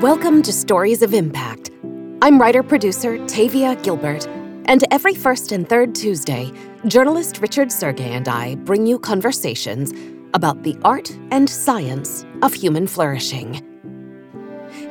Welcome to Stories of Impact. I'm writer producer Tavia Gilbert, and every first and third Tuesday, journalist Richard Sergay and I bring you conversations about the art and science of human flourishing.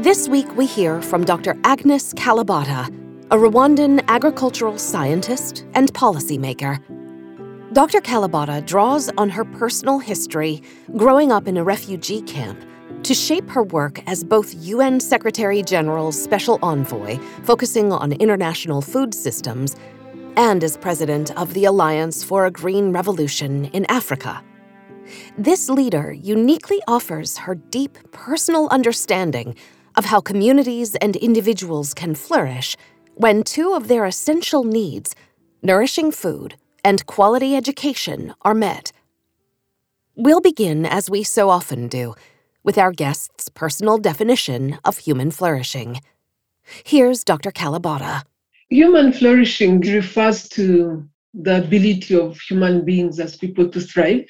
This week, we hear from Dr. Agnes Kalibata, a Rwandan agricultural scientist and policymaker. Dr. Kalibata draws on her personal history growing up in a refugee camp to shape her work as both UN Secretary General's Special Envoy, focusing on international food systems, and as president of the Alliance for a Green Revolution in Africa. This leader uniquely offers her deep personal understanding of how communities and individuals can flourish when two of their essential needs, nourishing food and quality education, are met. We'll begin, as we so often do, with our guest's personal definition of human flourishing. Here's Dr. Kalibata. Human flourishing refers to the ability of human beings as people to thrive,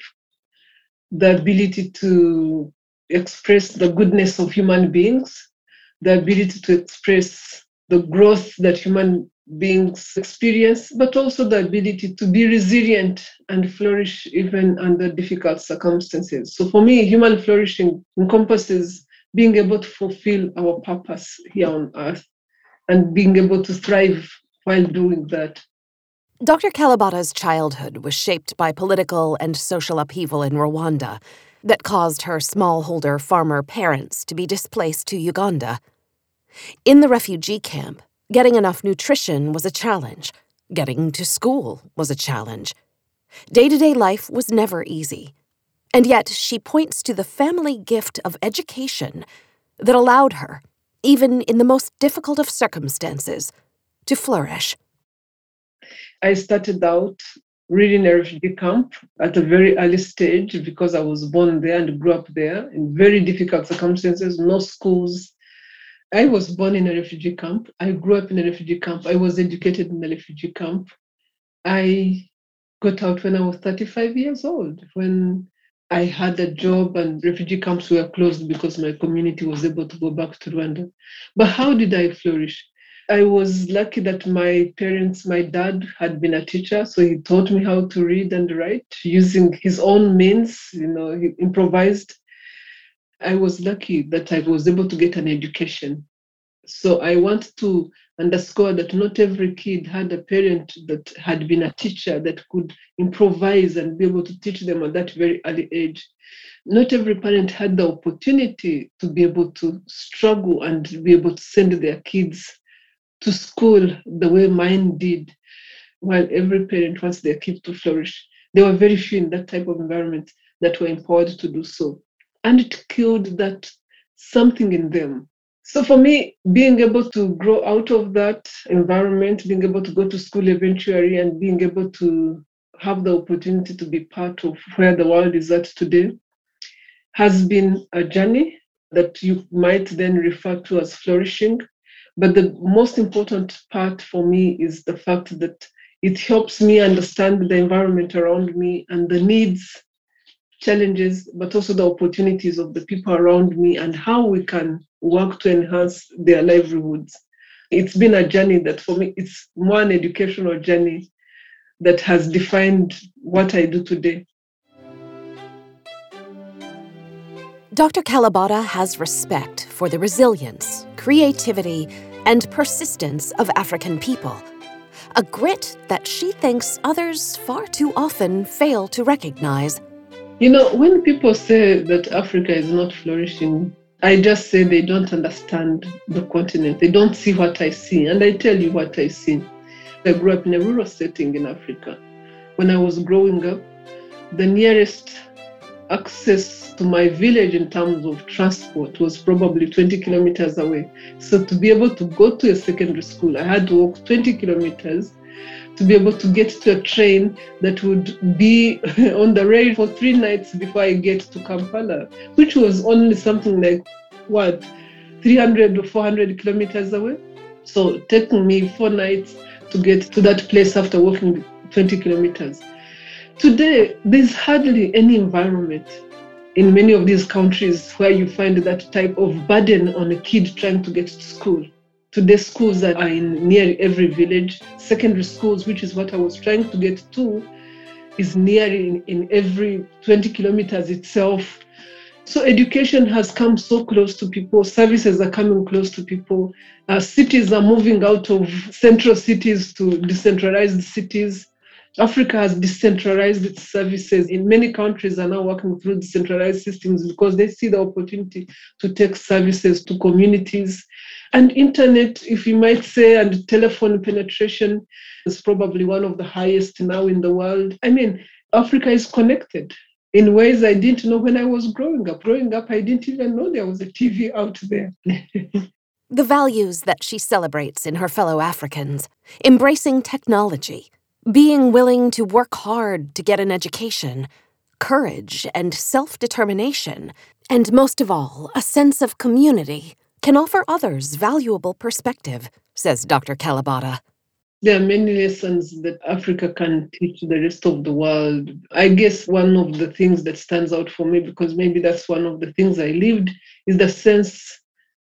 the ability to express the goodness of human beings, the ability to express the growth that human beings experience, but also the ability to be resilient and flourish even under difficult circumstances. So, for me, human flourishing encompasses being able to fulfill our purpose here on earth and being able to thrive while doing that. Dr. Kalibata's childhood was shaped by political and social upheaval in Rwanda that caused her smallholder farmer parents to be displaced to Uganda. In the refugee camp, getting enough nutrition was a challenge. Getting to school was a challenge. Day to day life was never easy. And yet, she points to the family gift of education that allowed her, even in the most difficult of circumstances, to flourish. I started out reading a refugee camp at a very early stage because I was born there and grew up there in very difficult circumstances, no schools. I was born in a refugee camp. I grew up in a refugee camp. I was educated in a refugee camp. I got out when I was 35 years old, when I had a job and refugee camps were closed because my community was able to go back to Rwanda. But how did I flourish? I was lucky that my parents, my dad had been a teacher, so he taught me how to read and write using his own means, you know, he improvised. I was lucky that I was able to get an education. So I want to underscore that not every kid had a parent that had been a teacher that could improvise and be able to teach them at that very early age. Not every parent had the opportunity to be able to struggle and be able to send their kids to school the way mine did, while every parent wants their kids to flourish. There were very few in that type of environment that were empowered to do so. And it killed that something in them. So for me, being able to grow out of that environment, being able to go to school eventually, and being able to have the opportunity to be part of where the world is at today has been a journey that you might then refer to as flourishing. But the most important part for me is the fact that it helps me understand the environment around me and the needs, challenges, but also the opportunities of the people around me and how we can work to enhance their livelihoods. It's been a journey that for me, it's more an educational journey that has defined what I do today. Dr. Kalibata has respect for the resilience, creativity, and persistence of African people, a grit that she thinks others far too often fail to recognize. You know, when people say that Africa is not flourishing, I just say they don't understand the continent. They don't see what I see. And I tell you what I see. I grew up in a rural setting in Africa. When I was growing up, the nearest access to my village in terms of transport was probably 20 kilometers away. So to be able to go to a secondary school, I had to walk 20 kilometers to be able to get to a train that would be on the rail for three nights before I get to Kampala, which was only something like what, 300 or 400 kilometers away. So taking me four nights to get to that place after walking 20 kilometers. Today, there's hardly any environment in many of these countries where you find that type of burden on a kid trying to get to school. Today, schools that are in near every village. Secondary schools, which is what I was trying to get to, is near in, in every 20 kilometers itself. So education has come so close to people. Services are coming close to people. Uh, cities are moving out of central cities to decentralized cities. Africa has decentralized its services. In many countries are now working through decentralized systems because they see the opportunity to take services to communities. And internet, if you might say, and telephone penetration is probably one of the highest now in the world. I mean, Africa is connected in ways I didn't know when I was growing up. Growing up, I didn't even know there was a TV out there. the values that she celebrates in her fellow Africans, embracing technology, being willing to work hard to get an education, courage and self determination, and most of all, a sense of community, can offer others valuable perspective, says Dr. Kalibata. There are many lessons that Africa can teach the rest of the world. I guess one of the things that stands out for me, because maybe that's one of the things I lived, is the sense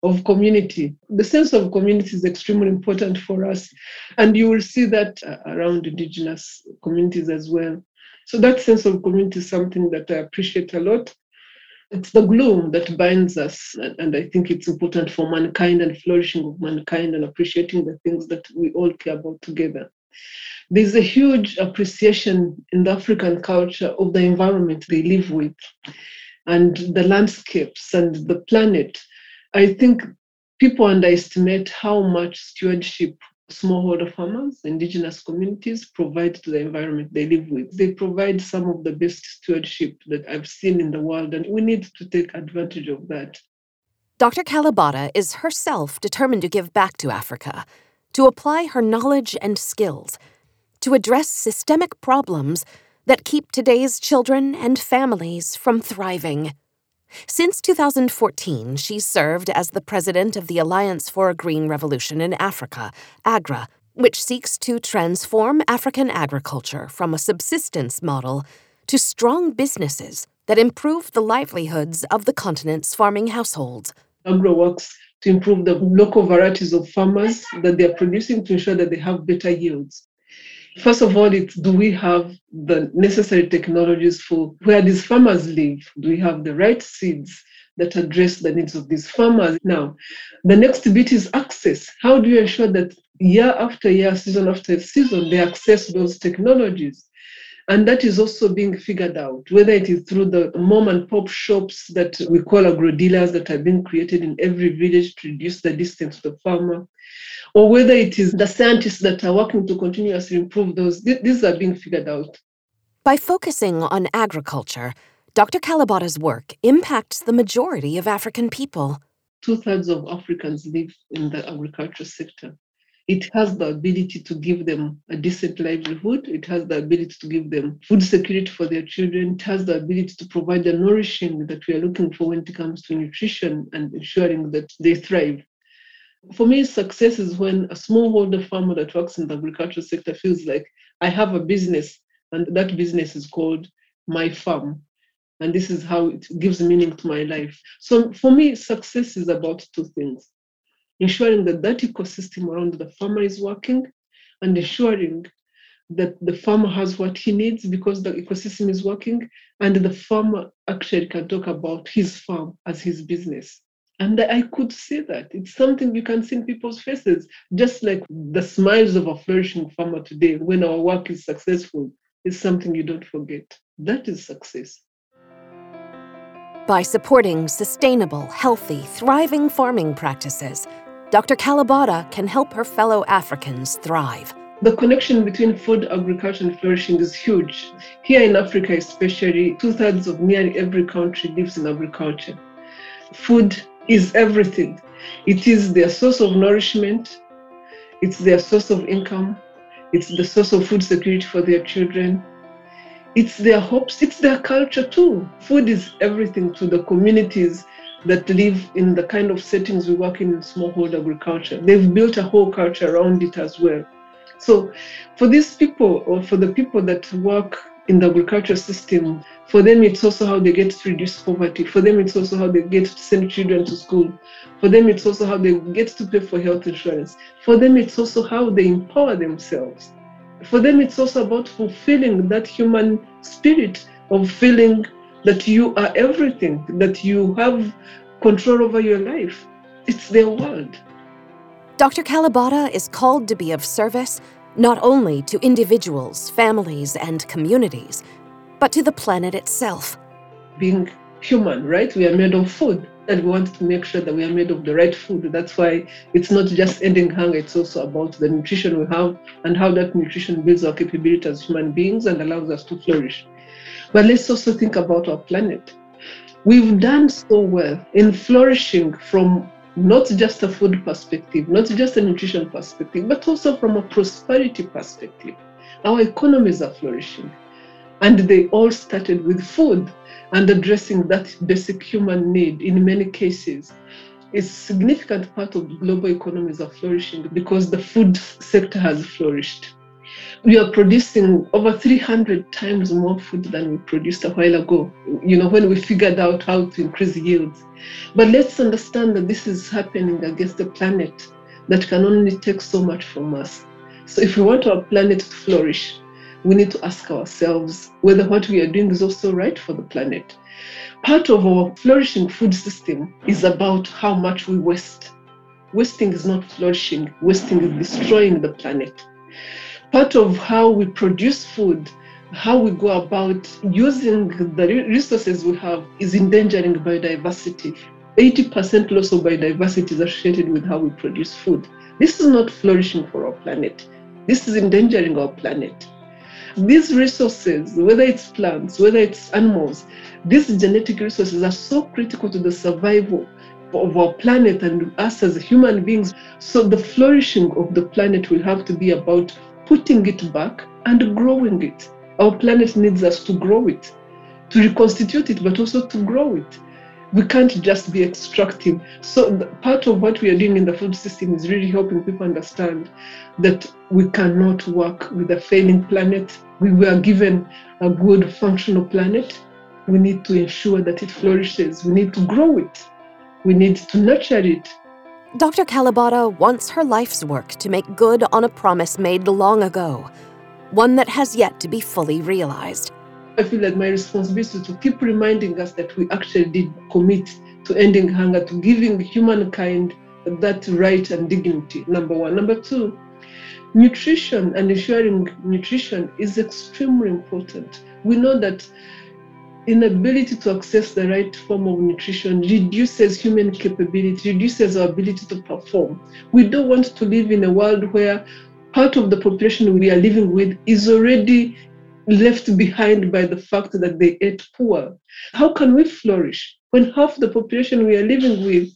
of community. The sense of community is extremely important for us. And you will see that uh, around indigenous communities as well. So that sense of community is something that I appreciate a lot. It's the glue that binds us. And I think it's important for mankind and flourishing of mankind and appreciating the things that we all care about together. There's a huge appreciation in the African culture of the environment they live with and the landscapes and the planet. I think people underestimate how much stewardship smallholder farmers, indigenous communities provide to the environment they live with. They provide some of the best stewardship that I've seen in the world, and we need to take advantage of that. Dr. Kalibata is herself determined to give back to Africa, to apply her knowledge and skills, to address systemic problems that keep today's children and families from thriving. Since 2014, she's served as the president of the Alliance for a Green Revolution in Africa, AGRA, which seeks to transform African agriculture from a subsistence model to strong businesses that improve the livelihoods of the continent's farming households. AGRA works to improve the local varieties of farmers that they are producing to ensure that they have better yields. First of all, it's do we have the necessary technologies for where these farmers live? Do we have the right seeds that address the needs of these farmers? Now, the next bit is access. How do you ensure that year after year, season after season, they access those technologies? And that is also being figured out, whether it is through the mom and pop shops that we call agro dealers that are being created in every village to reduce the distance to the farmer, or whether it is the scientists that are working to continuously improve those. These are being figured out. By focusing on agriculture, Dr. Kalibata's work impacts the majority of African people. Two thirds of Africans live in the agriculture sector. It has the ability to give them a decent livelihood. It has the ability to give them food security for their children. It has the ability to provide the nourishing that we are looking for when it comes to nutrition and ensuring that they thrive. For me, success is when a smallholder farmer that works in the agricultural sector feels like I have a business, and that business is called my farm. And this is how it gives meaning to my life. So for me, success is about two things ensuring that that ecosystem around the farmer is working and ensuring that the farmer has what he needs because the ecosystem is working and the farmer actually can talk about his farm as his business and I could see that. It's something you can see in people's faces, just like the smiles of a flourishing farmer today when our work is successful is something you don't forget. That is success. By supporting sustainable, healthy, thriving farming practices, Dr. Kalibata can help her fellow Africans thrive. The connection between food, agriculture, and flourishing is huge. Here in Africa, especially, two thirds of nearly every country lives in agriculture. Food is everything. It is their source of nourishment, it's their source of income, it's the source of food security for their children, it's their hopes, it's their culture too. Food is everything to the communities that live in the kind of settings we work in smallholder agriculture. They've built a whole culture around it as well. So, for these people, or for the people that work in the agriculture system, For them, it's also how they get to reduce poverty. For them, it's also how they get to send children to school. For them, it's also how they get to pay for health insurance. For them, it's also how they empower themselves. For them, it's also about fulfilling that human spirit of feeling that you are everything, that you have control over your life. It's their world. Dr. Kalibata is called to be of service not only to individuals, families, and communities, but to the planet itself. Being human, right? We are made of food, and we want to make sure that we are made of the right food. That's why it's not just ending hunger, it's also about the nutrition we have and how that nutrition builds our capability as human beings and allows us to flourish. But let's also think about our planet. We've done so well in flourishing from not just a food perspective, not just a nutrition perspective, but also from a prosperity perspective. Our economies are flourishing. And they all started with food and addressing that basic human need in many cases. A significant part of global economies are flourishing because the food sector has flourished. We are producing over 300 times more food than we produced a while ago, you know, when we figured out how to increase yields. But let's understand that this is happening against a planet that can only take so much from us. So if we want our planet to flourish, we need to ask ourselves whether what we are doing is also right for the planet. Part of our flourishing food system is about how much we waste. Wasting is not flourishing, wasting is destroying the planet. Part of how we produce food, how we go about using the resources we have, is endangering biodiversity. 80% loss of biodiversity is associated with how we produce food. This is not flourishing for our planet. This is endangering our planet. These resources, whether it's plants, whether it's animals, these genetic resources are so critical to the survival of our planet and us as human beings. So the flourishing of the planet will have to be about putting it back and growing it. Our planet needs us to grow it, to reconstitute it, but also to grow it. We can't just be extractive. So, part of what we are doing in the food system is really helping people understand that we cannot work with a failing planet. We were given a good functional planet. We need to ensure that it flourishes. We need to grow it. We need to nurture it. Dr. Kalibata wants her life's work to make good on a promise made long ago, one that has yet to be fully realized. I feel that my responsibility is to keep reminding us that we actually did commit to ending hunger, to giving humankind that right and dignity, number one. Number two, nutrition and ensuring nutrition is extremely important. We know that inability to access the right form of nutrition reduces human capability, reduces our ability to perform. We don't want to live in a world where part of the population we are living with is already left behind by the fact that they ate poor. How can we flourish when half the population we are living with,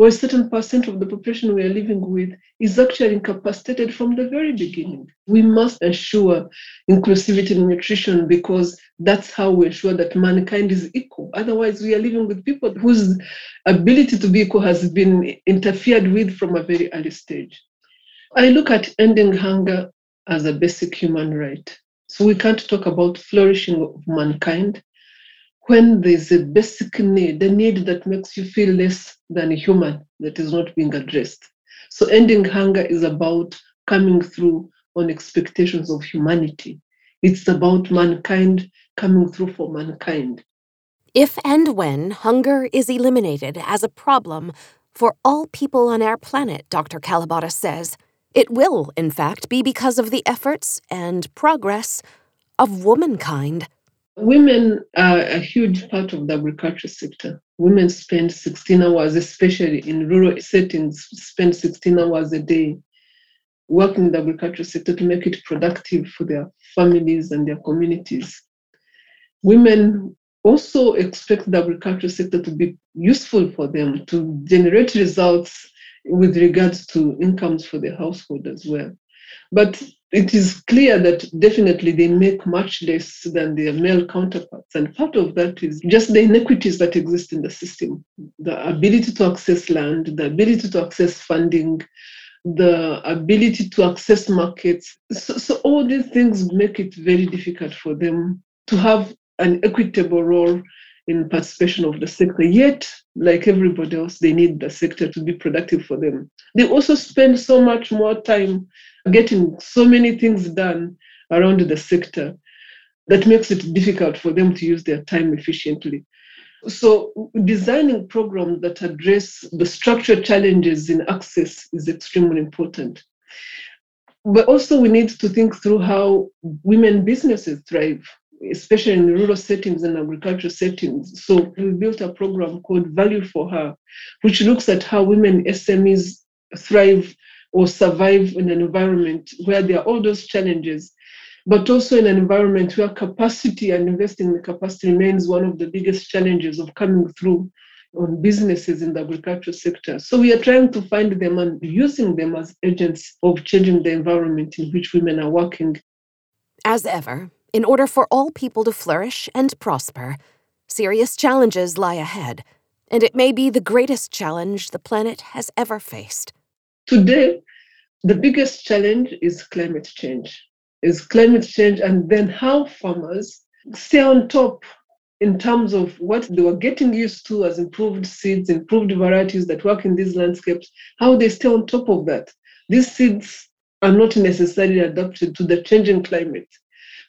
or a certain percent of the population we are living with, is actually incapacitated from the very beginning? We must ensure inclusivity in nutrition because that's how we ensure that mankind is equal. Otherwise, we are living with people whose ability to be equal has been interfered with from a very early stage. I look at ending hunger as a basic human right. So we can't talk about flourishing of mankind when there's a basic need, the need that makes you feel less than a human that is not being addressed. So ending hunger is about coming through on expectations of humanity. It's about mankind coming through for mankind. If and when hunger is eliminated as a problem for all people on our planet, Dr. Kalibata says, it will, in fact, be because of the efforts and progress of womankind. Women are a huge part of the agriculture sector. Women spend 16 hours, especially in rural settings, spend 16 hours a day working in the agriculture sector to make it productive for their families and their communities. Women also expect the agriculture sector to be useful for them, to generate results with regards to incomes for the household as well. But it is clear that definitely they make much less than their male counterparts. And part of that is just the inequities that exist in the system the ability to access land, the ability to access funding, the ability to access markets. So, so all these things make it very difficult for them to have an equitable role in participation of the sector. Yet, like everybody else, they need the sector to be productive for them. They also spend so much more time getting so many things done around the sector that makes it difficult for them to use their time efficiently. So, designing programs that address the structural challenges in access is extremely important. But also, we need to think through how women businesses thrive, especially in rural settings and agricultural settings. So, we built a program called Value for Her, which looks at how women SMEs thrive or survive in an environment where there are all those challenges but also in an environment where capacity and investing in capacity remains one of the biggest challenges of coming through on businesses in the agricultural sector. So we are trying to find them and using them as agents of changing the environment in which women are working. As ever, in order for all people to flourish and prosper, serious challenges lie ahead, and it may be the greatest challenge the planet has ever faced. Today, the biggest challenge is climate change is climate change and then how farmers stay on top in terms of what they were getting used to as improved seeds, improved varieties that work in these landscapes, how they stay on top of that. These seeds are not necessarily adapted to the changing climate.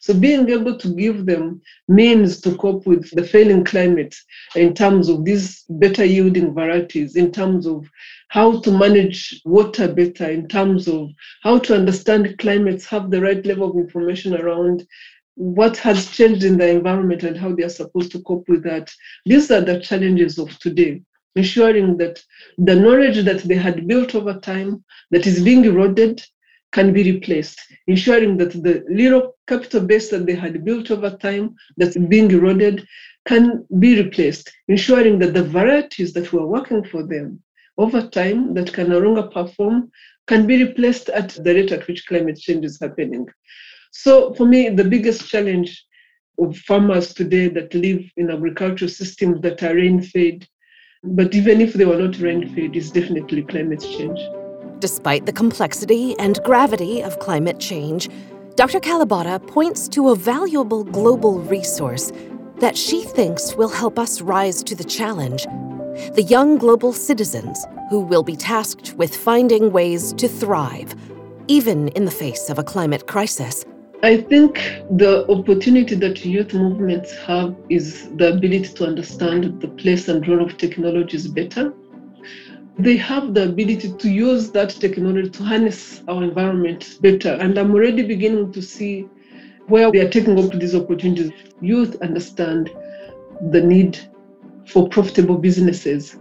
So being able to give them means to cope with the failing climate in terms of these better yielding varieties, in terms of how to manage water better, in terms of how to understand climates, have the right level of information around what has changed in the environment and how they are supposed to cope with that. These are the challenges of today ensuring that the knowledge that they had built over time that is being eroded can be replaced, ensuring that the little capital base that they had built over time that's being eroded can be replaced, ensuring that the varieties that were working for them over time that can no longer perform can be replaced at the rate at which climate change is happening. So for me, the biggest challenge of farmers today that live in agricultural systems that are rain-fed, but even if they were not rain-fed, is definitely climate change. Despite the complexity and gravity of climate change, Dr. Kalibata points to a valuable global resource that she thinks will help us rise to the challenge the young global citizens who will be tasked with finding ways to thrive, even in the face of a climate crisis. I think the opportunity that youth movements have is the ability to understand the place and role of technologies better they have the ability to use that technology to harness our environment better. And I'm already beginning to see where they are taking up these opportunities. Youth understand the need for profitable businesses.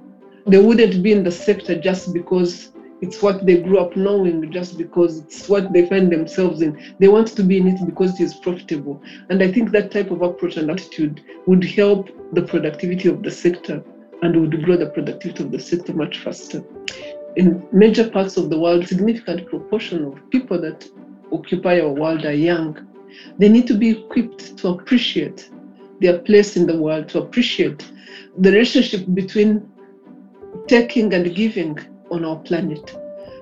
They wouldn't be in the sector just because it's what they grew up knowing, just because it's what they find themselves in. They want to be in it because it is profitable. And I think that type of approach and attitude would help the productivity of the sector and would grow the productivity of the sector much faster. In major parts of the world, significant proportion of people that occupy our world are young. They need to be equipped to appreciate their place in the world, to appreciate the relationship between taking and giving on our planet.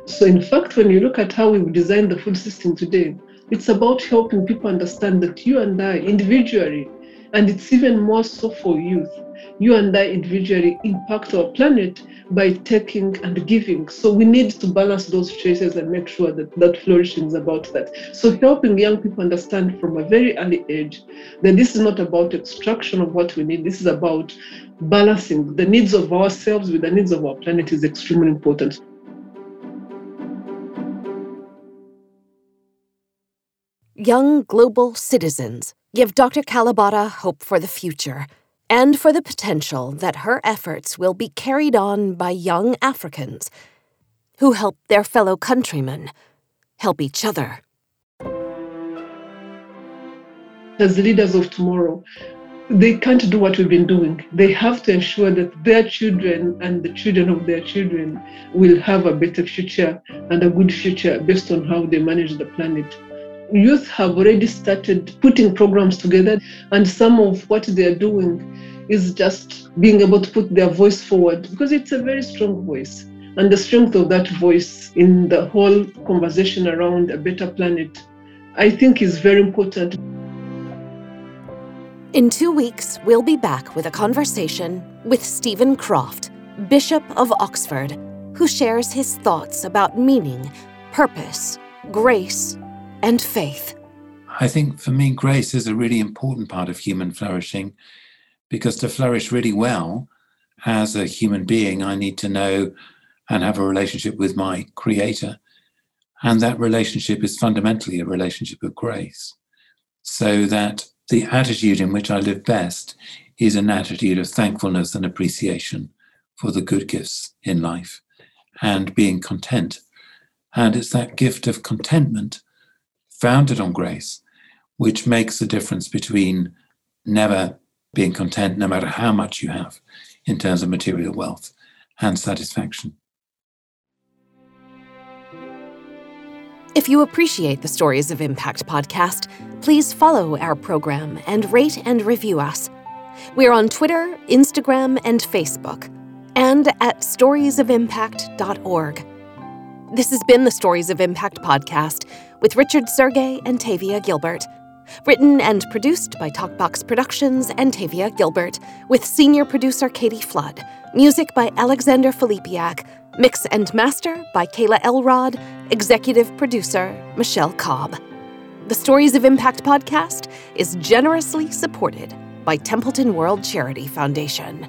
So, in fact, when you look at how we've designed the food system today, it's about helping people understand that you and I individually, and it's even more so for youth, you and I individually impact our planet by taking and giving. So we need to balance those choices and make sure that that flourishing is about that. So helping young people understand from a very early age that this is not about extraction of what we need. This is about balancing the needs of ourselves with the needs of our planet is extremely important. Young global citizens give Dr. Kalibata hope for the future and for the potential that her efforts will be carried on by young Africans who help their fellow countrymen help each other. As leaders of tomorrow, they can't do what we've been doing. They have to ensure that their children and the children of their children will have a better future and a good future based on how they manage the planet youth have already started putting programs together, and some of what they're doing is just being able to put their voice forward because it's a very strong voice. And the strength of that voice in the whole conversation around a better planet, I think, is very important. In two weeks, we'll be back with a conversation with Stephen Croft, Bishop of Oxford, who shares his thoughts about meaning, purpose, grace, and faith. I think for me, grace is a really important part of human flourishing because to flourish really well as a human being, I need to know and have a relationship with my Creator. And that relationship is fundamentally a relationship of grace. So that the attitude in which I live best is an attitude of thankfulness and appreciation for the good gifts in life and being content. And it's that gift of contentment founded on grace which makes the difference between never being content, no matter how much you have in terms of material wealth and satisfaction. If you appreciate the Stories of Impact podcast, please follow our program and rate and review us. We're on Twitter, Instagram, and Facebook, and at storiesofimpact.org. This has been the Stories of Impact podcast with Richard Sergay and Tavia Gilbert. Written and produced by Talkbox Productions and Tavia Gilbert, with senior producer Katie Flood. Music by Alexander Filipiak. Mix and master by Kayla Elrod. Executive producer Michelle Cobb. The Stories of Impact podcast is generously supported by Templeton World Charity Foundation.